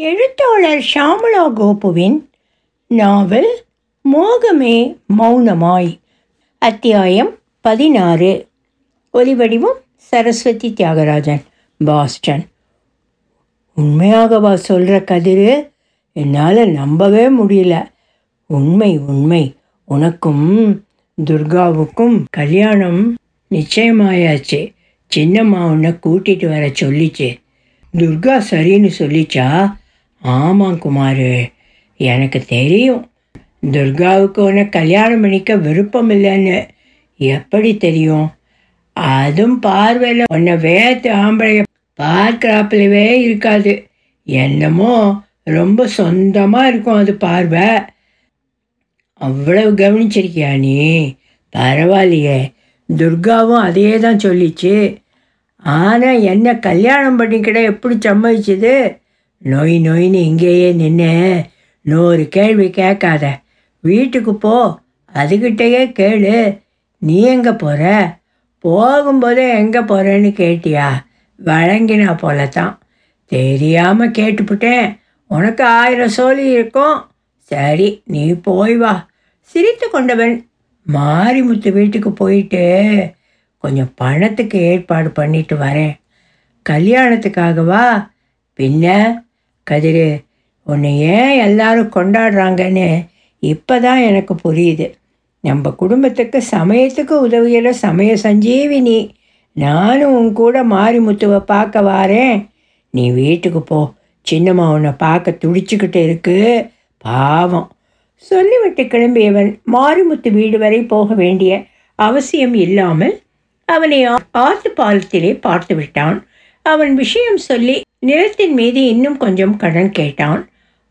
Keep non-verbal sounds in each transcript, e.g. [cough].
எழுத்தாளர் ஷாமலா கோபுவின் நாவல் மோகமே மௌனமாய் அத்தியாயம் பதினாறு. ஒலிவடிவம் சரஸ்வதி தியாகராஜன் பாஸ்டன். உண்மையாகவா சொல்கிற கதிரு? என்னால் நம்பவே முடியல. உண்மை உண்மை. உனக்கும் துர்காவுக்கும் கல்யாணம் நிச்சயமாயாச்சு. சின்னம்மா உன்னை கூட்டிகிட்டு வர சொல்லிச்சு. துர்கா சரின்னு சொல்லிச்சா? ஆமாம் குமாரு எனக்கு தெரியும். துர்காவுக்கு உன்னை கல்யாணம் பண்ணிக்க விருப்பம் இல்லைன்னு எப்படி தெரியும்? அதுவும் பார்வையில் உன்னை வேத்து ஆம்பளைய பார்க்குறாப்பிலவே இருக்காது. என்னமோ ரொம்ப சொந்தமாக இருக்கும் அது பார்வை. அவ்வளவு கவனிச்சிருக்கியா நீ? பரவாயில்லையே துர்காவும் அதே தான் சொல்லிச்சு. ஆனால் என்ன கல்யாணம் பண்ணிக்கிட எப்படி சம்மதிச்சுது? நொய் நொய்னு இங்கேயே நின்று நூறு கேள்வி கேட்காத. வீட்டுக்கு போ. அதுகிட்டயே கேளு. நீ எங்கே போகிற போகும்போதே எங்கே போகிறேன்னு கேட்டியா? வழங்கினா போல தான் தெரியாமல் கேட்டுப்புட்டேன். உனக்கு ஆயிரம் சோழி இருக்கும். சரி நீ போய் வா. சிரித்து கொண்டவன் மாரிமுத்து வீட்டுக்கு போயிட்டு கொஞ்சம் பணத்துக்கு ஏற்பாடு பண்ணிட்டு வரேன். கல்யாணத்துக்காகவா? பின்ன கதிரு உன்னை ஏன் எல்லாரும் கொண்டாடுறாங்கன்னு இப்போ தான் எனக்கு புரியுது. நம்ம குடும்பத்துக்கு சமயத்துக்கு உதவுகிற சமய சஞ்சீவினி நானும் உன் கூட மாரிமுத்துவை பார்க்க வாரேன். நீ வீட்டுக்கு போ. சின்னம்மா உன்னை பார்க்க துடிச்சுக்கிட்டு இருக்கு. பாவம். சொல்லிவிட்டு கிளம்பியவன் மாரிமுத்து வீடு வரை போக வேண்டிய அவசியம் இல்லாமல் அவனை ஆத்து பாலத்திலே பார்த்து விட்டான் அவன் விஷயம் சொல்லி நிலத்தின் மீது இன்னும் கொஞ்சம் கடன் கேட்டான்.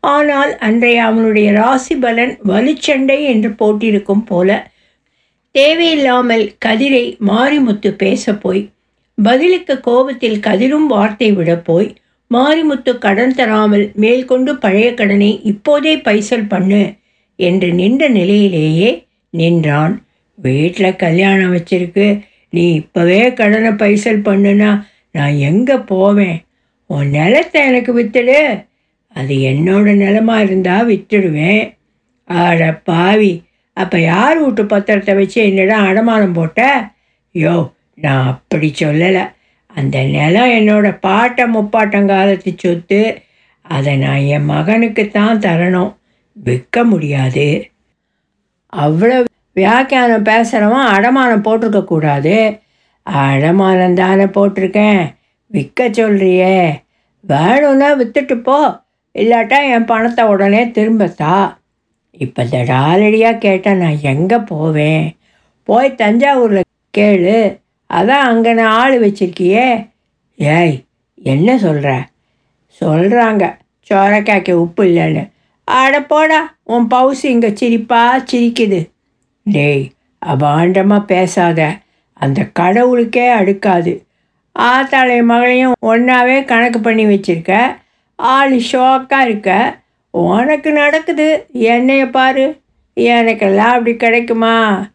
ஆனால் அன்றைய அவனுடைய ராசி பலன் வலுச்சண்டை என்று போட்டிருக்கும் போல தேவையில்லாமல் கதிரை மாரிமுத்து பேச போய் பதிலுக்கு கோபத்தில் கதிரும் வார்த்தை விட போய் மாரிமுத்து கடன் தராமல் மேல்கொண்டு பழைய கடனை இப்போதே பைசல் பண்ணு என்று நின்ற நிலையிலேயே நின்றான். வீட்டில் கல்யாணம் வச்சிருக்கு நீ இப்போவே கடனை பைசல் பண்ணுனா நான் எங்கே போவேன்? உன் நிலத்தை எனக்கு வித்துடு. அது என்னோட நிலமா இருந்தால் வித்துடுவேன். ஆட பாவி. அப்போ யார் வீட்டு பத்திரத்தை வச்சு என்னிடம் அடமானம் போட்ட? யோ நான் அப்படி சொல்லலை. அந்த நிலம் என்னோட பாட்ட முப்பாட்டங்காலத்து சொத்து. அதை நான் என் மகனுக்கு தான் தரணும். விற்க முடியாது. அவ்வளோ வியாக்கியானம் பேசுகிறவன் அடமானம் போட்டிருக்கக்கூடாது அடமானம் தானே போட்டிருக்கேன். விற்க சொல்கிறியே வேணும்னா வித்துட்டு போ. இல்லாட்டா என் பணத்தை உடனே திரும்பத்தா இப்போ தடாலடியாக கேட்டால் நான் எங்கே போவேன்? போய் தஞ்சாவூரில் கேளு. அதான் அங்கே நான் ஆள் வச்சிருக்கியே. ஏய் என்ன சொல்கிற சொல்கிறாங்க சோரக்காய்க்கு உப்பு இல்லைன்னு. ஆட போடா உன் பவுசு இங்கே சிரிப்பா சிரிக்குது. டேய் அபாண்டமாக பேசாத. அந்த கடவுளுக்கே அடுக்காது. ஆத்தாளைய மகளையும் ஒன்றாவே கணக்கு பண்ணி வச்சிருக்க. ஆள் ஷோக்காக இருக்க. உனக்கு நடக்குது. என்னைய பாரு. எனக்கெல்லாம் அப்படி கிடைக்குமா?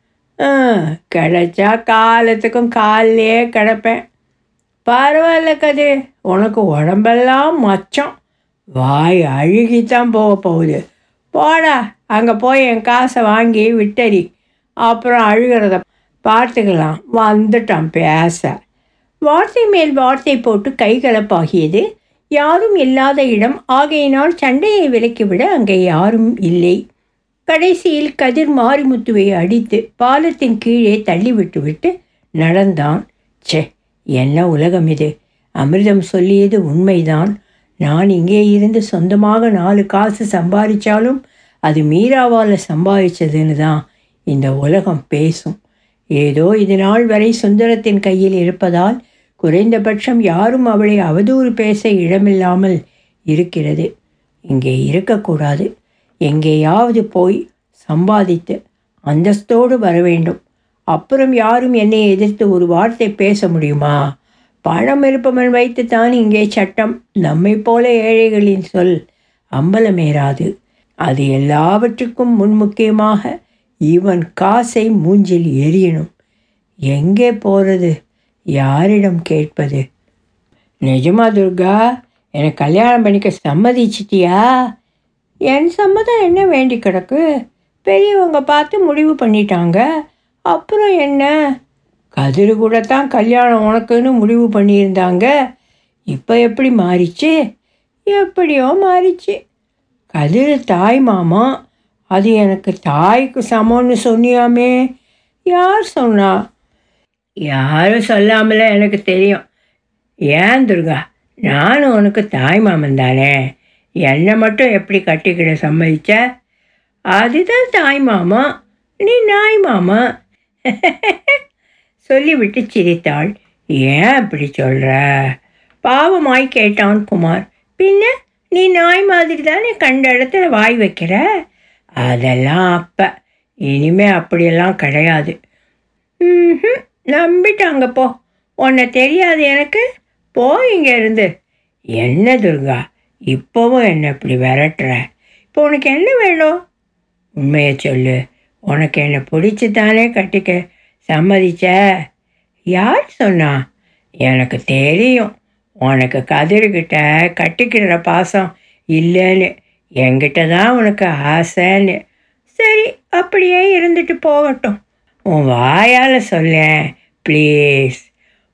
கிடைச்சா காலத்துக்கும் காலிலே கிடப்பேன். பரவாயில்ல கது உனக்கு உடம்பெல்லாம் மச்சம். வாய் அழுகித்தான் போக போகுது. போடா அங்கே போய் என் காசை வாங்கி விட்டறி அப்புறம் அழுகிறத பார்த்துக்கலாம். வந்துட்டான் பேச. வார்த்தை மேல் வார்த்தை போட்டு கைகலப்பாகியது யாரும் இல்லாத இடம். ஆகையினால் சண்டையை விலக்கிவிட அங்கே யாரும் இல்லை. கடைசியில் கதிர் மாரிமுத்துவை அடித்து பாலத்தின் கீழே தள்ளிவிட்டு விட்டு நடந்தான். ச்சே என்ன உலகம் இது அமிர்தம் சொல்லியது உண்மைதான். நான் இங்கே இருந்து சொந்தமாக நாலு காசு சம்பாதிச்சாலும் அது மீராவால் சம்பாதிச்சதுன்னு தான் இந்த உலகம் பேசும். ஏதோ இது நாள் வரை சுந்தரத்தின் கையில் இருப்பதால் குறைந்தபட்சம் யாரும் அவளை அவதூறு பேச இடமில்லாமல் இருக்கிறது. இங்கே இருக்கக்கூடாது. எங்கேயாவது போய் சம்பாதித்து அந்தஸ்தோடு வர வேண்டும். அப்புறம் யாரும் என்னை எதிர்த்து ஒரு வார்த்தை பேச முடியுமா? பணம் இருப்பவன் வைத்துத்தான் இங்கே சட்டம். நம்மை போல ஏழைகளின் சொல் அம்பலமேறாது. அது எல்லாவற்றுக்கும் முன்முக்கியமாக இவன் காசை மூஞ்சில் எரியணும். எங்கே போகிறது யாரிடம் கேட்பது? நிஜமா துர்கா எனக்கு கல்யாணம் பண்ணிக்க சம்மதிச்சிட்டியா? என் சம்மதம் என்ன வேண்டி கிடக்கு? பெரியவங்க பார்த்து முடிவு பண்ணிட்டாங்க. அப்புறம் என்ன? கதிர் கூட தான் கல்யாணம் உனக்குன்னு முடிவு பண்ணியிருந்தாங்க. இப்போ எப்படி மாறிச்சு? எப்படியோ மாறிச்சு. கதிர் தாய் மாமா அது எனக்கு தாய்க்கு சமம்னு சொன்னியாமே. யார் சொன்னா? யாரும் சொல்லாமல எனக்கு தெரியும். ஏன் துர்கா? நானும் உனக்கு தாய் மாமன் தானே. என்னை மட்டும் எப்படி கட்டிக்கிட சம்மதிச்ச? அதுதான் தாய் மாமா. நீ நாய் மாமா. [laughs] சொல்லிவிட்டு சிரித்தாள். ஏன் அப்படி சொல்கிற பாவமாய் கேட்டான் குமார். பின்ன நீ நாய் மாதிரி தானே கண்ட இடத்துல வாய் வைக்கிற? அதெல்லாம் அப்போ. இனிமே அப்படியெல்லாம் கிடையாது. ம் நம்பிட்டாங்க போ. உன்னை தெரியாது எனக்கு. போ இங்கே இருந்து என்ன துர்கா? இப்போவும் என்ன இப்படி விரட்டுற? இப்போ உனக்கு என்ன வேணும்? உண்மையை சொல்லு. உனக்கு என்னை பிடிச்சி தானே கட்டிக்க சம்மதிச்ச? யார் சொன்னா? எனக்கு தெரியும். உனக்கு கதிர்கிட்ட கட்டிக்கிற பாசம் இல்லைன்னு. என்கிட்ட தான் உனக்கு ஆசைன்னு. சரி அப்படியே இருந்துட்டு போகட்டும். உன் வாயால் சொல்லேன் ப்ளீஸ்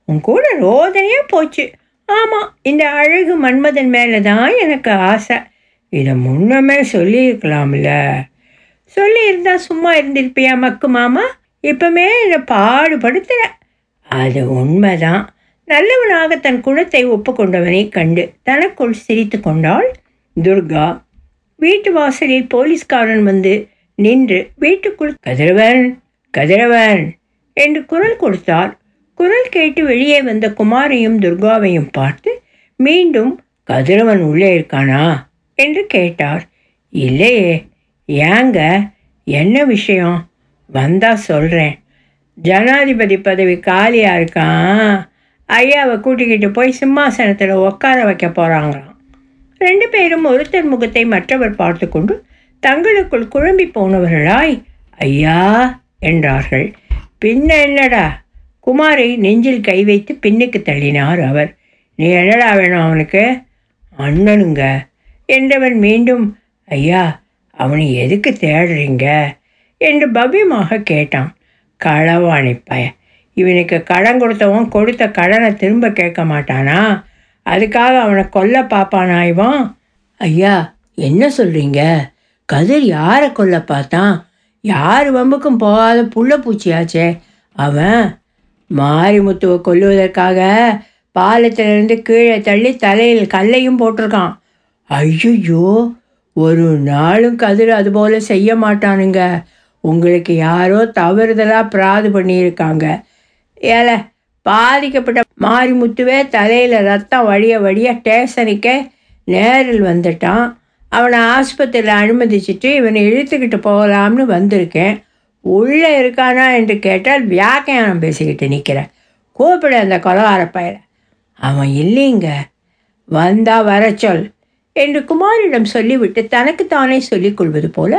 உன் கூட ரோதனையாக போச்சு. ஆமாம் இந்த அழகு மன்மதன் மேலே தான் எனக்கு ஆசை. இதை முன்னமே சொல்லியிருக்கலாம்ல. சொல்லியிருந்தா சும்மா இருந்திருப்பியா மக்கு மாமா? இப்போமே என்னை பாடுபடுத்துற. அது உண்மைதான். நல்லவனாக தன் குணத்தை ஒப்புக்கொண்டவனை கண்டு தனக்குள் சிரித்து கொண்டாள் துர்கா. வீட்டு வாசலில் போலீஸ்காரன் வந்து நின்று வீட்டுக்குள் கதிரவன் கதிரவன் என்று குரல் கொடுத்தார். குரல் கேட்டு வெளியே வந்த குமாரையும் துர்காவையும் பார்த்து மீண்டும் கதிரவன் உள்ளே இருக்கானா? என்று கேட்டார். இல்லையே ஏங்க என்ன விஷயம்? வந்தா சொல்கிறேன் ஜனாதிபதி பதவி காலியாக இருக்கான் ஐயாவை கூட்டிக்கிட்டு போய் சிம்மாசனத்தில் உட்கார வைக்க போகிறாங்களாம் ரெண்டு பேரும் ஒருத்தர் முகத்தை மற்றவர் பார்த்து கொண்டு தங்களுக்குள் குழம்பி போனவர்களாய் ஐயா என்றார்கள். பின்ன என்னடா? குமாரை நெஞ்சில் கை வைத்து பின்னுக்கு தள்ளினார் அவர். நீ என்னடா வேணும் அவனுக்கு? அண்ணனுங்க. என்றவன் மீண்டும் ஐயா அவனை எதுக்கு தேடுறீங்க? என்று பவ்யமாக கேட்டான். களவாணி பய இவனுக்கு கடன் கொடுத்தவன் கொடுத்த கடனை திரும்ப கேட்க மாட்டானா? அதுக்காக அவனை கொல்ல பார்ப்பானா இவன்? ஐயா என்ன சொல்கிறீங்க கதிர் யாரை கொல்ல பார்த்தான்? யார் வம்புக்கும் போகாத புள்ள பூச்சியாச்சே? அவன் மாரிமுத்துவை கொல்லுவதற்காக பாலத்திலிருந்து கீழே தள்ளி தலையில் கல்லையும் போட்டிருக்கான். ஐயோ ஒரு நாளும் கதிர் அதுபோல் செய்ய மாட்டானுங்க. உங்களுக்கு யாரோ தவறுதலாக பிராது பண்ணியிருக்காங்க. ஏல பாதிக்கப்பட்ட மாரிமுத்துவே தலையில் ரத்தம் வழிய வழிய ஸ்டேஷனுக்கே நேரில் வந்துட்டான். அவனை ஆஸ்பத்திரியில் அனுமதிச்சுட்டு இவனை இழுத்துக்கிட்டு போகலாம்னு வந்திருக்கேன். உள்ளே இருக்கானா என்று கேட்டால் வியாக்கியானம் பேசிக்கிட்டு நிற்கிறேன் கூப்பிட அந்த கொலகார அவன் இல்லைங்க. வந்தா வர சொல் என்று குமாரிடம் சொல்லிவிட்டு தனக்குத்தானே சொல்லிக் கொள்வது போல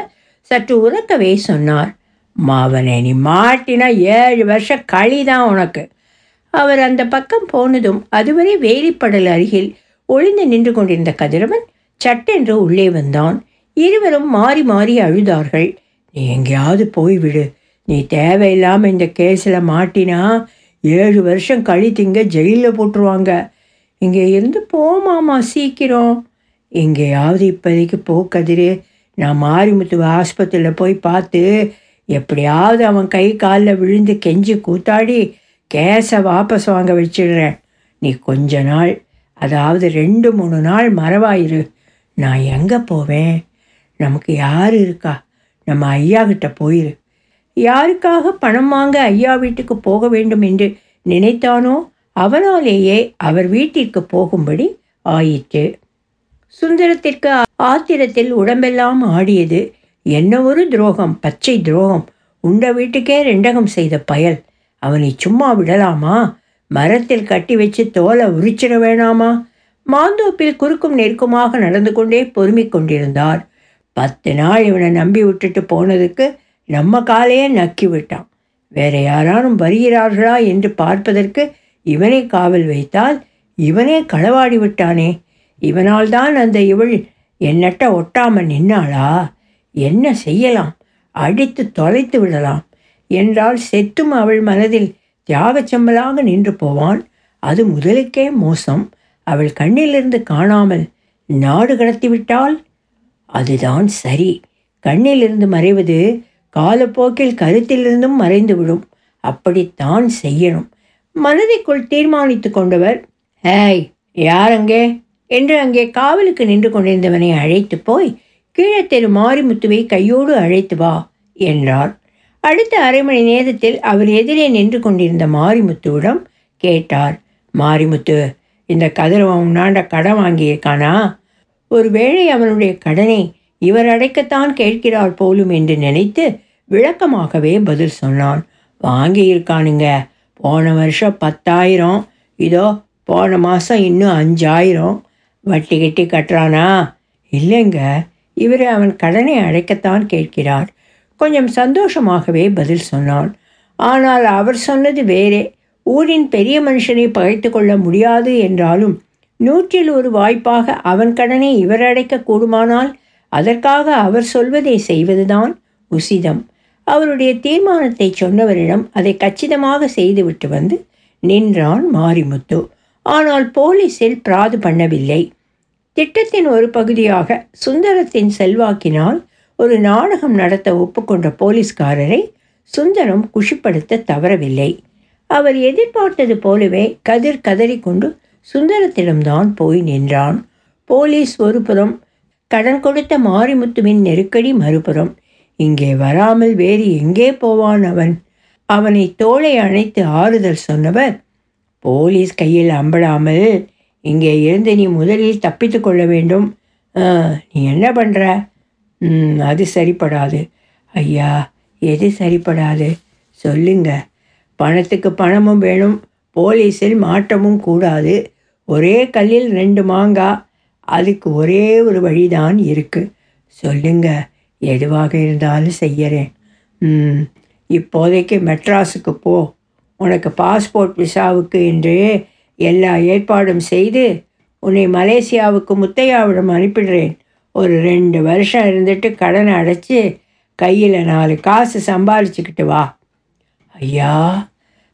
சற்று உறக்கவே சொன்னார். மாவனே நீ மாட்டினா ஏழு வருஷம் களி தான் உனக்கு. அவர் அந்த பக்கம் போனதும் அதுவரை வேலிப்படல் அருகில் ஒளிந்து நின்று கொண்டிருந்த கதிரவன் சட்டென்று உள்ளே வந்தான். இருவரும் மாறி மாறி அழுதார்கள். நீ எங்கேயாவது போய்விடு. நீ தேவையில்லாமல் இந்த கேஸில் மாட்டினா ஏழு வருஷம் கழித்திங்க ஜெயிலில் போட்டுருவாங்க. இங்கே இருந்து போமாமா சீக்கிரம். எங்கேயாவது இப்போதைக்கு போ கதிரு. நான் மாரிமுத்துவ ஆஸ்பத்திரியில் போய் பார்த்து எப்படியாவது அவன் கை காலில் விழுந்து கெஞ்சி கூத்தாடி கேஸை வாபஸ் வாங்க வச்சிடுறேன். நீ கொஞ்ச நாள் அதாவது ரெண்டு மூணு நாள் மறவாயிரு. நான் எங்கே போவேன்? நமக்கு யார் இருக்கா? நம்ம ஐயா கிட்ட போயிரு. யாருக்காக பணம் வாங்க ஐயா வீட்டுக்கு போக வேண்டும் என்று நினைத்தானோ அவனாலேயே அவர் வீட்டிற்கு போகும்படி ஆயிற்று. சுந்தரத்திற்கு ஆத்திரத்தில் உடம்பெல்லாம் ஆடியது. என்ன ஒரு துரோகம் பச்சை துரோகம். உண்ட வீட்டுக்கே ரெண்டகம் செய்த பயல். அவனை சும்மா விடலாமா? மரத்தில் கட்டி வச்சு தோலை உரிச்சிட வேணாமா? மாந்தோப்பில் குறுக்கும் நெருக்குமாக நடந்து கொண்டே பொறுமிக் கொண்டிருந்தார். பத்து நாள் இவனை நம்பி விட்டுட்டு போனதுக்கு நம்ம காலையே நக்கி விட்டான். வேற யாரானும் வருகிறார்களா என்று பார்ப்பதற்கு இவனை காவல் வைத்தால் இவனே களவாடி விட்டானே. இவனால் தான் அந்த இவள் என்னட்ட ஒட்டாம நின்னாளா? என்ன செய்யலாம்? அடித்து தொலைத்து விடலாம். என்றால் செத்தும் அவள் மனதில் தியாகச் செம்மலாக நின்று போவான். அது முதலுக்கே மோசம். அவள் கண்ணிலிருந்து காணாமல் நாடு கடத்திவிட்டால் அதுதான் சரி. கண்ணிலிருந்து மறைவது காலப்போக்கில் கருத்திலிருந்தும் மறைந்துவிடும். அப்படித்தான் செய்யணும். மனதைக்குள் தீர்மானித்து கொண்டவர் ஏய் யாரங்கே என்று அங்கே காவலுக்கு நின்று கொண்டிருந்தவனை அழைத்து போய் கீழே தெரு மாரிமுத்துவை கையோடு அழைத்து வா என்றார் அடுத்த அரை மணி நேரத்தில் அவர் எதிரே நின்று கொண்டிருந்த மாரிமுத்துவிடம் கேட்டார் மாரிமுத்து இந்த கதிரவன் உன்னாண்ட கடன் வாங்கியிருக்கானா ஒருவேளை அவனுடைய கடனை இவர் அடைக்கத்தான் கேட்கிறார் போலும் என்று நினைத்து விளக்கமாகவே பதில் சொன்னான். வாங்கியிருக்கானுங்க. போன வருஷம் பத்தாயிரம். இதோ போன மாதம் இன்னும் அஞ்சாயிரம். வட்டி கட்டி கட்டுறானா? இல்லைங்க. இவர் அவன் கடனை அடைக்கத்தான் கேட்கிறார். கொஞ்சம் சந்தோஷமாகவே பதில் சொன்னான். ஆனால் அவர் சொன்னது வேறே. ஊரின் பெரிய மனுஷனை பகைத்து கொள்ள முடியாது என்றாலும் நூற்றில் ஒரு வாய்ப்பாக அவன் கடனை இவர் அடைக்க கூடுமானால் அதற்காக அவர் சொல்வதை செய்வதுதான் உசிதம். அவருடைய தீர்மானத்தை சொன்னவரிடம் அதை கச்சிதமாக செய்துவிட்டு வந்து நின்றான் மாரிமுத்து. ஆனால் போலீஸில் பிராது பண்ணவில்லை. திட்டத்தின் ஒரு பகுதியாக சுந்தரத்தின் செல்வாக்கினால் ஒரு நாடகம் நடத்த ஒப்புக்கொண்ட போலீஸ்காரரை சுந்தரம் குஷிப்படுத்த தவறவில்லை. அவர் எதிர்பார்த்தது போலவே கதிர் கதறிக்கொண்டு சுந்தரத்திடம்தான் போய் நின்றான். போலீஸ் ஒருபுறம் கடன் கொடுத்த மாரிமுத்துவின் நெருக்கடி மறுபுறம் இங்கே வராமல் வேறு எங்கே போவான் அவன்? அவனை தோளை அணைத்து ஆறுதல் சொன்னவர் போலீஸ் கையில் அம்படாமல் இங்கே இருந்து நீ முதலில் தப்பித்து கொள்ள வேண்டும். நீ என்ன பண்ணுற "ம், அது சரிப்படாது. ஐயா எது சரிப்படாது? சொல்லுங்கள் பணத்துக்கு பணமும் வேணும் போலீஸில் மாற்றமும் கூடாது. ஒரே கல்லில் ரெண்டு மாங்காய் அதுக்கு ஒரே ஒரு வழிதான் இருக்கு. சொல்லுங்க எதுவாக இருந்தாலும் செய்யறேன். ம் இப்போதைக்கு மெட்ராஸுக்கு போ. உனக்கு பாஸ்போர்ட் விசாவுக்கு என்று எல்லா ஏற்பாடும் செய்து உன்னை மலேசியாவுக்கு முத்தையாவிடம் அனுப்பிடுறேன். ஒரு ரெண்டு வருஷம் இருந்துட்டு கடனை அடைச்சி கையில் நாலு காசு சம்பாரிச்சுக்கிட்டு வா. ஐயா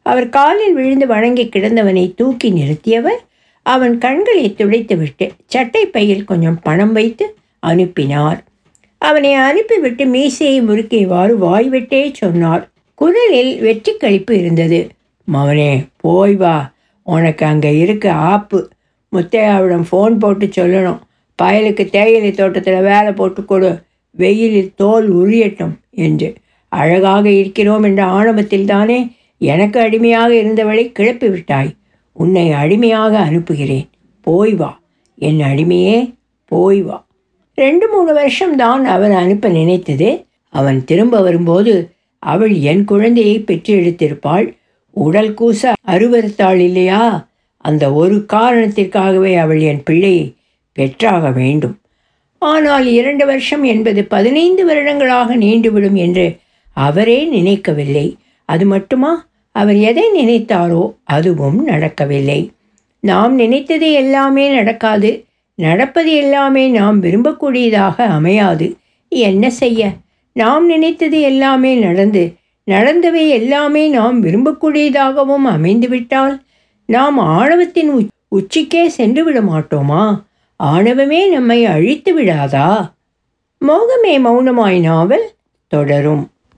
அவர் காலில் விழுந்து வணங்கி கிடந்தவனை தூக்கி நிறுத்தியவர் அவன் கண்களை துடைத்துவிட்டு சட்டை பையில் கொஞ்சம் பணம் வைத்து அனுப்பினார். அவனை அனுப்பிவிட்டு மீசையை முறுக்கியவாறு வாய்விட்டே சொன்னார். குரலில் வெற்றி கழிப்பு இருந்தது. மவனே போய் வா. உனக்கு அங்கே இருக்க ஆப்பு. முத்தையாவிடம் ஃபோன் போட்டு சொல்லணும். பயலுக்கு தேயிலை தோட்டத்தில் வேலை போட்டு கொடு. வெயிலில் தோல் உரியட்டும் என்று. அழகாக இருக்கிறோம் என்ற ஆணவத்தில் தானே எனக்கு அடிமையாக இருந்தவளை கிளப்பி விட்டாய் உன்னை அடிமையாக அனுப்புகிறேன். போய் வா. என் அடிமையே போய் வா. ரெண்டு மூணு வருஷம்தான் அவன் அனுப்ப நினைத்தது. அவன் திரும்ப வரும்போது அவள் என் குழந்தையை பெற்று எடுத்திருப்பாள் உடல் கூச அருவறுத்தாள் இல்லையா? அந்த ஒரு காரணத்திற்காகவே அவள் என் பிள்ளையை பெற்றாக வேண்டும். ஆனால் இரண்டு வருஷம் என்பது பதினைந்து வருடங்களாக நீண்டுவிடும் என்று அவரே நினைக்கவில்லை. அது மட்டுமா? அவர் எதை நினைத்தாரோ அதுவும் நடக்கவில்லை. நாம் நினைத்தது எல்லாமே நடக்காது. நடப்பது எல்லாமே நாம் விரும்பக்கூடியதாக அமையாது. என்ன செய்ய? நாம் நினைத்தது எல்லாமே நடந்து நடந்தவை எல்லாமே நாம் விரும்பக்கூடியதாகவும் அமைந்துவிட்டால் நாம் ஆணவத்தின் உச்- உச்சிக்கே சென்று விட மாட்டோமா? ஆணவமே நம்மை அழித்து விடாதா மோகமே மௌனமாய் நாவல் தொடரும்.